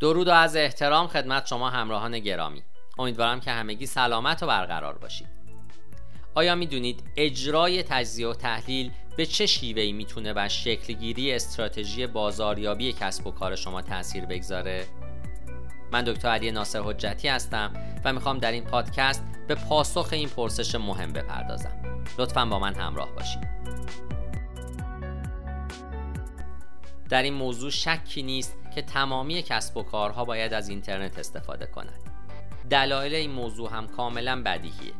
درود و از احترام خدمت شما همراهان گرامی. امیدوارم که همگی سلامت و برقرار باشید. آیا می‌دونید اجرای تجزیه و تحلیل به چه شیوهی می‌تونه بر شکلگیری استراتژی بازاریابی کسب و کار شما تاثیر بگذاره؟ من دکتر علی ناصر حجتی هستم و می‌خوام در این پادکست به پاسخ این پرسش مهم بپردازم. لطفا با من همراه باشید. در این موضوع شکی نیست که تمامی کسب و کارها باید از اینترنت استفاده کنند دلایل این موضوع هم کاملا بدیهیه.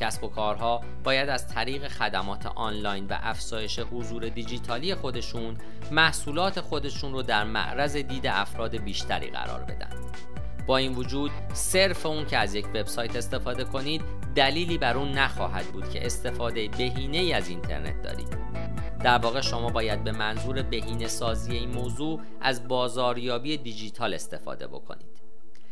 کسب و کارها باید از طریق خدمات آنلاین و افزایش حضور دیجیتالی خودشون محصولات خودشون رو در معرض دید افراد بیشتری قرار بدن. با این وجود صرف اون که از یک وبسایت استفاده کنید دلیلی بر اون نخواهد بود که استفاده بهینه ای از اینترنت دارید. در واقع شما باید به منظور بهینه سازی این موضوع از بازاریابی دیجیتال استفاده بکنید.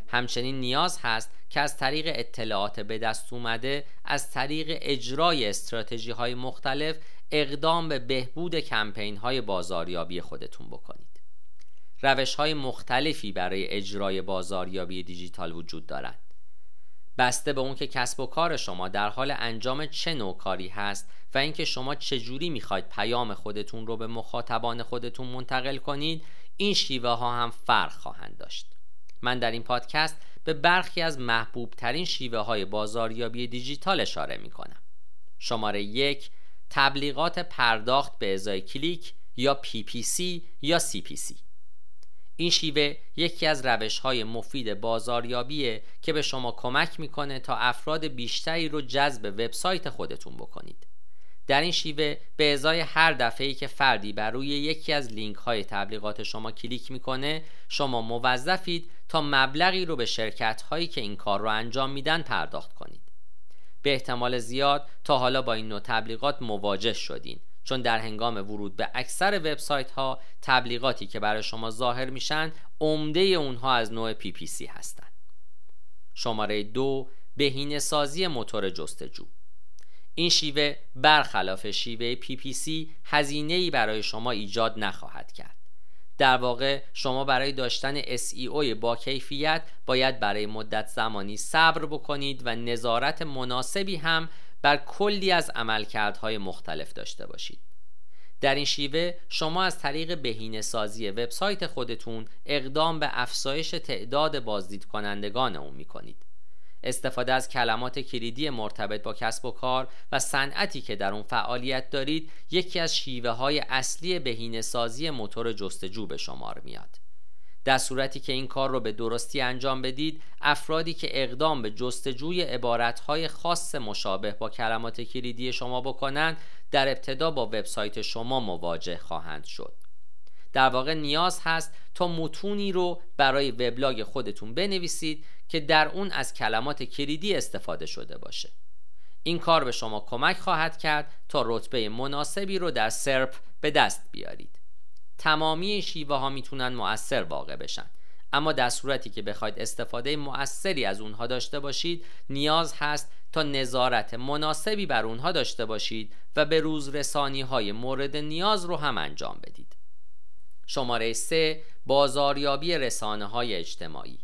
همچنین نیاز هست که از طریق اطلاعات به دست اومده از طریق اجرای استراتژی های مختلف اقدام به بهبود کمپین های بازاریابی خودتون بکنید. روش های مختلفی برای اجرای بازاریابی دیجیتال وجود دارند بسته به اون که کسب و کار شما در حال انجام چه نوع کاری هست و اینکه شما چجوری می‌خواید پیام خودتون رو به مخاطبان خودتون منتقل کنید این شیوه ها هم فرق خواهند داشت من در این پادکست به برخی از محبوب ترین شیوه های بازاریابی دیجیتال اشاره می کنم. شماره یک تبلیغات پرداخت به ازای کلیک یا PPC یا CPC این شیوه یکی از روش های مفید بازاریابیه که به شما کمک می‌کنه تا افراد بیشتری رو جذب وبسایت خودتون بکنید. در این شیوه به ازای هر دفعه که فردی بر روی یکی از لینک های تبلیغات شما کلیک می‌کنه شما موظفید تا مبلغی رو به شرکت هایی که این کار رو انجام میدن پرداخت کنید. به احتمال زیاد تا حالا با این نوع تبلیغات مواجه شدین. چون در هنگام ورود به اکثر وبسایت ها تبلیغاتی که برای شما ظاهر میشن عمده اونها از نوع PPC هستند. شماره دو بهینه سازی موتور جستجو این شیوه برخلاف شیوه PPC هزینه ای برای شما ایجاد نخواهد کرد در واقع شما برای داشتن SEO با کیفیت باید برای مدت زمانی صبر بکنید و نظارت مناسبی هم بر کلی از عملکردهای مختلف داشته باشید. در این شیوه شما از طریق بهینه سازی وبسایت خودتون اقدام به افزایش تعداد بازدید کنندگان اون می کنید استفاده از کلمات کلیدی مرتبط با کسب و کار و صنعتی که در اون فعالیت دارید یکی از شیوه های اصلی بهینه سازی موتور جستجو به شمار میاد. در صورتی که این کار رو به درستی انجام بدید افرادی که اقدام به جستجوی عبارتهای خاص مشابه با کلمات کلیدی شما بکنند در ابتدا با وبسایت شما مواجه خواهند شد. در واقع نیاز هست تا متونی رو برای وبلاگ خودتون بنویسید که در اون از کلمات کلیدی استفاده شده باشه. این کار به شما کمک خواهد کرد تا رتبه مناسبی رو در سرپ به دست بیارید. تمامی شیوه ها می‌تونن مؤثر واقع بشن. اما در صورتی که بخواید استفاده مؤثری از اونها داشته باشید نیاز هست تا نظارت مناسبی بر اونها داشته باشید و به روز رسانی های مورد نیاز رو هم انجام بدید. شماره 3 بازاریابی رسانه های اجتماعی.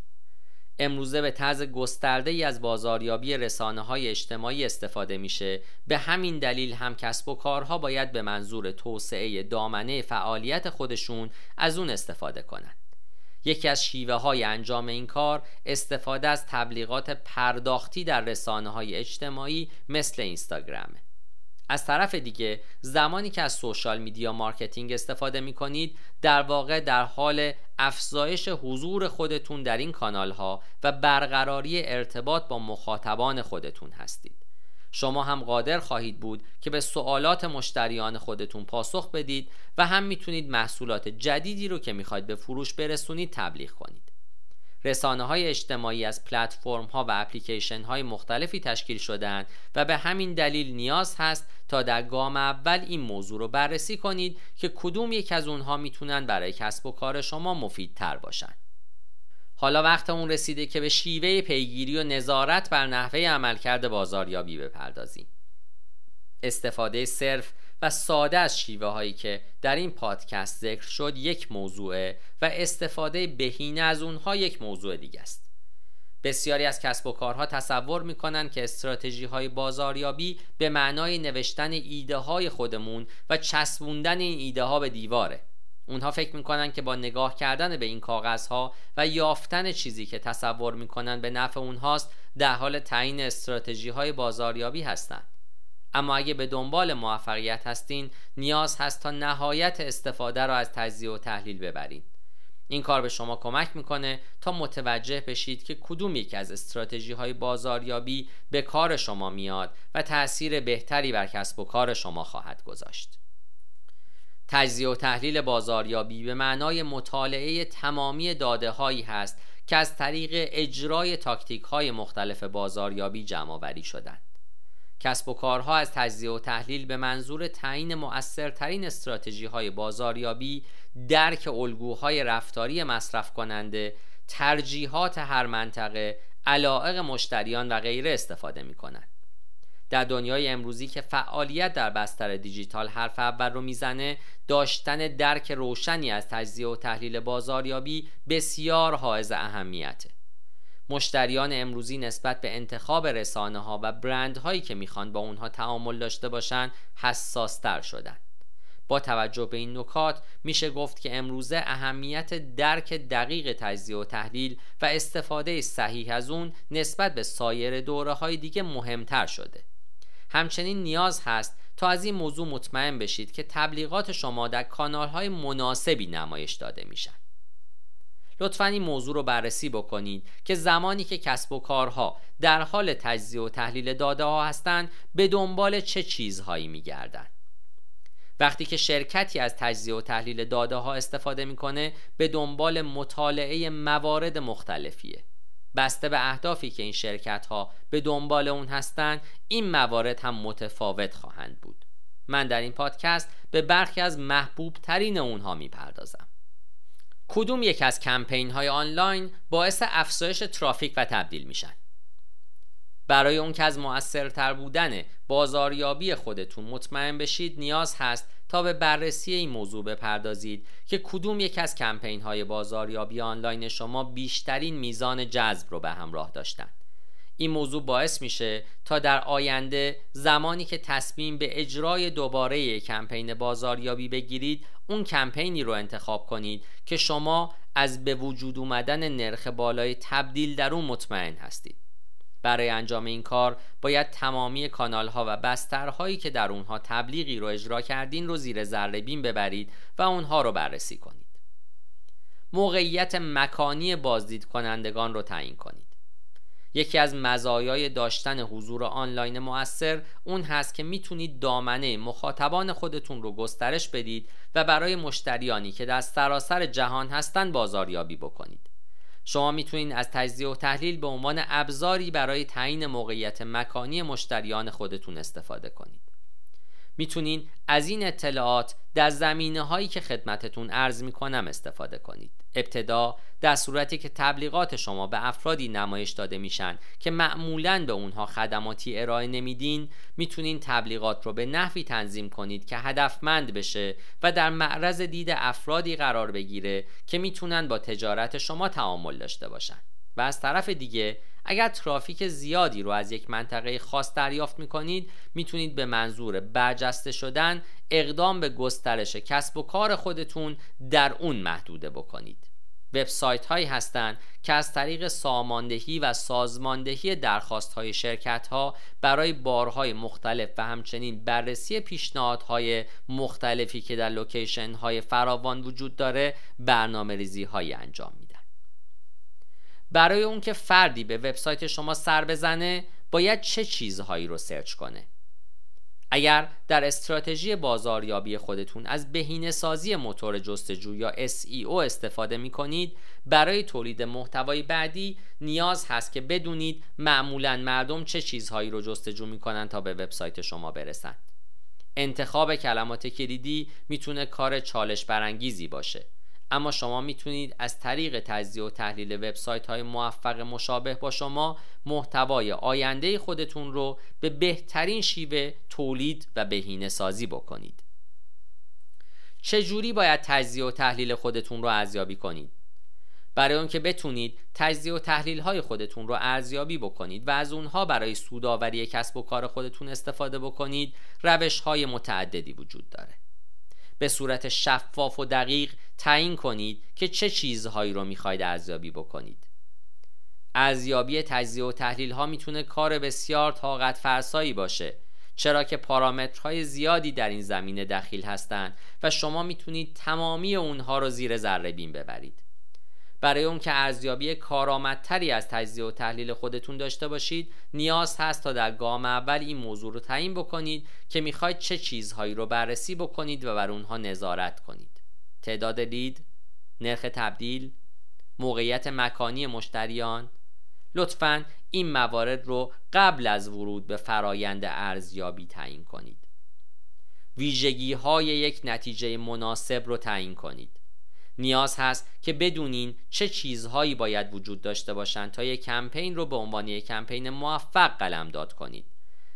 امروزه به طرز گسترده ای از بازاریابی رسانه های اجتماعی استفاده میشه. به همین دلیل هم کسب و کارها باید به منظور توسعه دامنه فعالیت خودشون از اون استفاده کنند. یکی از شیوه های انجام این کار استفاده از تبلیغات پرداختی در رسانه های اجتماعی مثل اینستاگرامه. از طرف دیگه زمانی که از social media marketing استفاده می کنید در واقع در حال افزایش حضور خودتون در این کانال ها و برقراری ارتباط با مخاطبان خودتون هستید. شما هم قادر خواهید بود که به سوالات مشتریان خودتون پاسخ بدید و هم می‌تونید محصولات جدیدی رو که می‌خواید به فروش برسونید تبلیغ کنید. رسانه های اجتماعی از پلتفرم ها و اپلیکیشن های مختلفی تشکیل شدند و به همین دلیل نیاز هست تا در گام اول این موضوع رو بررسی کنید که کدوم یک از اونها می‌تونن برای کسب و کار شما مفیدتر باشن. حالا وقت اون رسیده که به شیوه پیگیری و نظارت بر نحوه عملکرد بازاریابی بپردازیم. استفاده صرف و ساده از شیوه هایی که در این پادکست ذکر شد یک موضوعه و استفاده بهینه از اونها یک موضوع دیگه است. بسیاری از کسب و کارها تصور می‌کنن که استراتژی های بازاریابی به معنای نوشتن ایده های خودمون و چسبوندن این ایده ها به دیواره. اونها فکر می‌کنن که با نگاه کردن به این کاغذها و یافتن چیزی که تصور می‌کنن به نفع اونهاست در حال تعیین استراتژی های بازاریابی هستند. اما اگه به دنبال موفقیت هستین نیاز هست تا نهایت استفاده را از تجزیه و تحلیل ببرید این کار به شما کمک می‌کنه تا متوجه بشید که کدوم یک از استراتژی های بازاریابی به کار شما میاد و تأثیر بهتری بر کسب و کار شما خواهد گذاشت. تجزیه و تحلیل بازاریابی به معنای مطالعه تمامی داده هایی هست که از طریق اجرای تاکتیک های مختلف بازاریابی جمع آوری شدند. کسب و کارها از تجزیه و تحلیل به منظور تعیین مؤثرترین استراتژی های بازاریابی درک الگوهای رفتاری مصرف کننده ترجیحات هر منطقه علائق مشتریان و غیره استفاده می کنند. در دنیای امروزی که فعالیت در بستر دیجیتال حرف اول رو می‌زنه داشتن درک روشنی از تجزیه و تحلیل بازاریابی بسیار حائز اهمیته مشتریان امروزی نسبت به انتخاب رسانه ها و برند هایی که می‌خوان با اونها تعامل داشته باشن حساس تر شدن. با توجه به این نکات میشه گفت که امروزه اهمیت درک دقیق تجزیه و تحلیل و استفاده صحیح از اون نسبت به سایر دوره های دیگه مهمتر شده. همچنین نیاز هست تا از این موضوع مطمئن بشید که تبلیغات شما در کانال های مناسبی نمایش داده میشن. لطفا این موضوع رو بررسی بکنید که زمانی که کسب و کارها در حال تجزیه و تحلیل داده ها هستند به دنبال چه چیزهایی میگردند؟ وقتی که شرکتی از تجزیه و تحلیل داده ها استفاده می‌کنه به دنبال مطالعه موارد مختلفیه. بسته به اهدافی که این شرکت ها به دنبال اون هستند این موارد هم متفاوت خواهند بود. من در این پادکست به برخی از محبوب ترین اونها می‌پردازم. کدوم یک از کمپین های آنلاین باعث افزایش ترافیک و تبدیل میشن؟ برای اون که از موثرتر بودن بازاریابی خودتون مطمئن بشید نیاز هست تا به بررسی این موضوع بپردازید که کدوم یک از کمپین های بازاریابی آنلاین شما بیشترین میزان جذب رو به همراه داشتن. این موضوع باعث میشه تا در آینده زمانی که تصمیم به اجرای دوباره کمپین بازاریابی بگیرید اون کمپینی رو انتخاب کنید که شما از به وجود اومدن نرخ بالای تبدیل در اون مطمئن هستید. برای انجام این کار باید تمامی کانال ها و بسترهایی که در اونها تبلیغی رو اجرا کردین رو زیر ذره بین ببرید و اونها رو بررسی کنید. موقعیت مکانی بازدید کنندگان رو تعیین کنید. یکی از مزایای داشتن حضور آنلاین مؤثر اون هست که می‌تونید دامنه مخاطبان خودتون رو گسترش بدید و برای مشتریانی که در سراسر جهان هستند بازاریابی بکنید. شما می‌تونید از تجزیه و تحلیل به عنوان ابزاری برای تعیین موقعیت مکانی مشتریان خودتون استفاده کنید. می‌تونین از این اطلاعات در زمینه هایی که خدمتتون عرض می‌کنم استفاده کنید. ابتدا در صورتی که تبلیغات شما به افرادی نمایش داده میشن که معمولا به اونها خدماتی ارائه نمیدین می‌تونین تبلیغات رو به نحوی تنظیم کنید که هدفمند بشه و در معرض دید افرادی قرار بگیره که می‌تونن با تجارت شما تعامل داشته باشن. و از طرف دیگه اگر ترافیک زیادی رو از یک منطقه خاص دریافت می‌کنید می‌تونید به منظور برجسته شدن اقدام به گسترش کسب و کار خودتون در اون محدوده بکنید. وبسایت هایی هستند که از طریق ساماندهی و سازماندهی درخواست های شرکت ها برای بارهای مختلف و همچنین بررسی پیشنهادهای مختلفی که در لوکیشن های فراوان وجود داره برنامه ریزی های انجام برای اون که فردی به وبسایت شما سر بزنه باید چه چیزهایی رو سرچ کنه؟ اگر در استراتژی بازاریابی خودتون از بهینه سازی موتور جستجو یا SEO استفاده می کنید برای تولید محتوای بعدی نیاز هست که بدونید معمولا مردم چه چیزهایی رو جستجو می کنند تا به وبسایت شما برسند انتخاب کلمات کلیدی می‌تونه کار چالش برانگیزی باشه. اما شما می‌تونید از طریق تجزیه و تحلیل وبسایت های موفق مشابه با شما محتوای آینده خودتون رو به بهترین شیوه تولید و بهینه سازی بکنید. چجوری باید تجزیه و تحلیل خودتون رو ارزیابی کنید؟ برای اون که بتونید تجزیه و تحلیل های خودتون رو ارزیابی بکنید و از اونها برای سوداوری کسب و کار خودتون استفاده بکنید روش های متعددی وجود داره. به صورت شفاف و دقیق تعیین کنید که چه چیزهایی رو می‌خواید ارزیابی بکنید. ارزیابی تجزیه و تحلیل ها می‌تونه کار بسیار طاقت فرسایی باشه چرا که پارامترهای زیادی در این زمینه دخیل هستند و شما می‌تونید تمامی اونها رو زیر ذره بین ببرید. برای اون که ارزیابی کارآمدتری از تجزیه و تحلیل خودتون داشته باشید نیاز هست تا در گام اول این موضوع رو تعیین بکنید که می‌خواید چه چیزهایی رو بررسی بکنید و بر اونها نظارت کنید. تعداد لید نرخ تبدیل موقعیت مکانی مشتریان. لطفا این موارد رو قبل از ورود به فرایند ارزیابی تعیین کنید. ویژگی های یک نتیجه مناسب رو تعیین کنید. نیاز هست که بدونین چه چیزهایی باید وجود داشته باشند تا یک کمپین رو به عنوان یک کمپین موفق قلمداد کنید.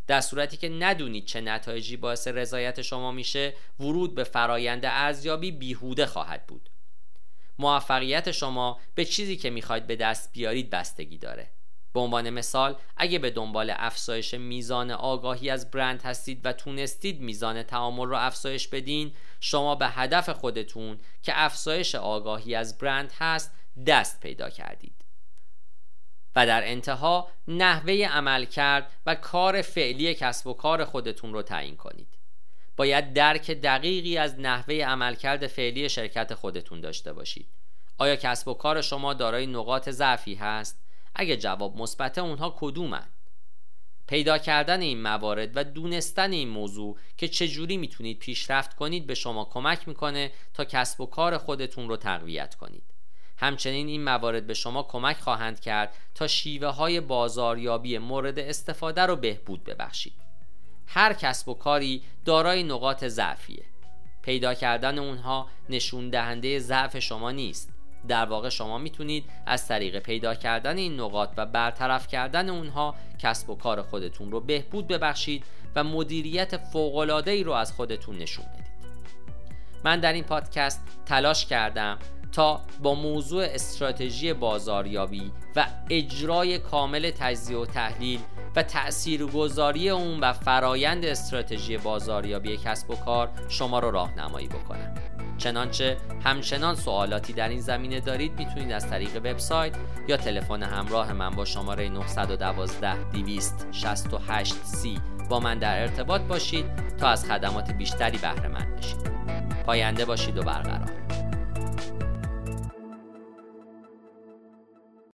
در صورتی که ندونید چه نتایجی باعث رضایت شما میشه ورود به فرایند ارزیابی بیهوده خواهد بود. موفقیت شما به چیزی که می‌خواید به دست بیارید بستگی داره. به عنوان مثال اگه به دنبال افزایش میزان آگاهی از برند هستید و تونستید میزان تعامل رو افزایش بدین شما به هدف خودتون که افزایش آگاهی از برند هست دست پیدا کردید. و در انتها نحوه عمل کرد و کار فعلی کسب و کار خودتون رو تعیین کنید. باید درک دقیقی از نحوه عملکرد فعلی شرکت خودتون داشته باشید. آیا کسب و کار شما دارای نقاط ضعفی هست؟ اگه جواب مثبت اونها کدومن؟ پیدا کردن این موارد و دونستن این موضوع که چجوری می‌تونید پیشرفت کنید به شما کمک می‌کنه تا کسب و کار خودتون رو تقویت کنید. همچنین این موارد به شما کمک خواهند کرد تا شیوه های بازاریابی مورد استفاده رو بهبود ببخشید. هر کسب و کاری دارای نقاط ضعفیه. پیدا کردن اونها نشون دهنده ضعف شما نیست. در واقع شما می‌تونید از طریق پیدا کردن این نقاط و برطرف کردن اونها کسب و کار خودتون رو بهبود ببخشید و مدیریت فوق‌العاده‌ای ای رو از خودتون نشون بدید. من در این پادکست تلاش کردم تا با موضوع استراتژی بازاریابی و اجرای کامل تجزیه و تحلیل و تاثیرگذاری اون و فرایند استراتژی بازاریابی کسب و کار شما رو راهنمایی بکنم چنانچه همچنان سوالاتی در این زمینه دارید می‌تونید از طریق وبسایت یا تلفن همراه من با شماره 912 268 سی با من در ارتباط باشید تا از خدمات بیشتری بهره مند بشید. پاینده باشید و برقرار.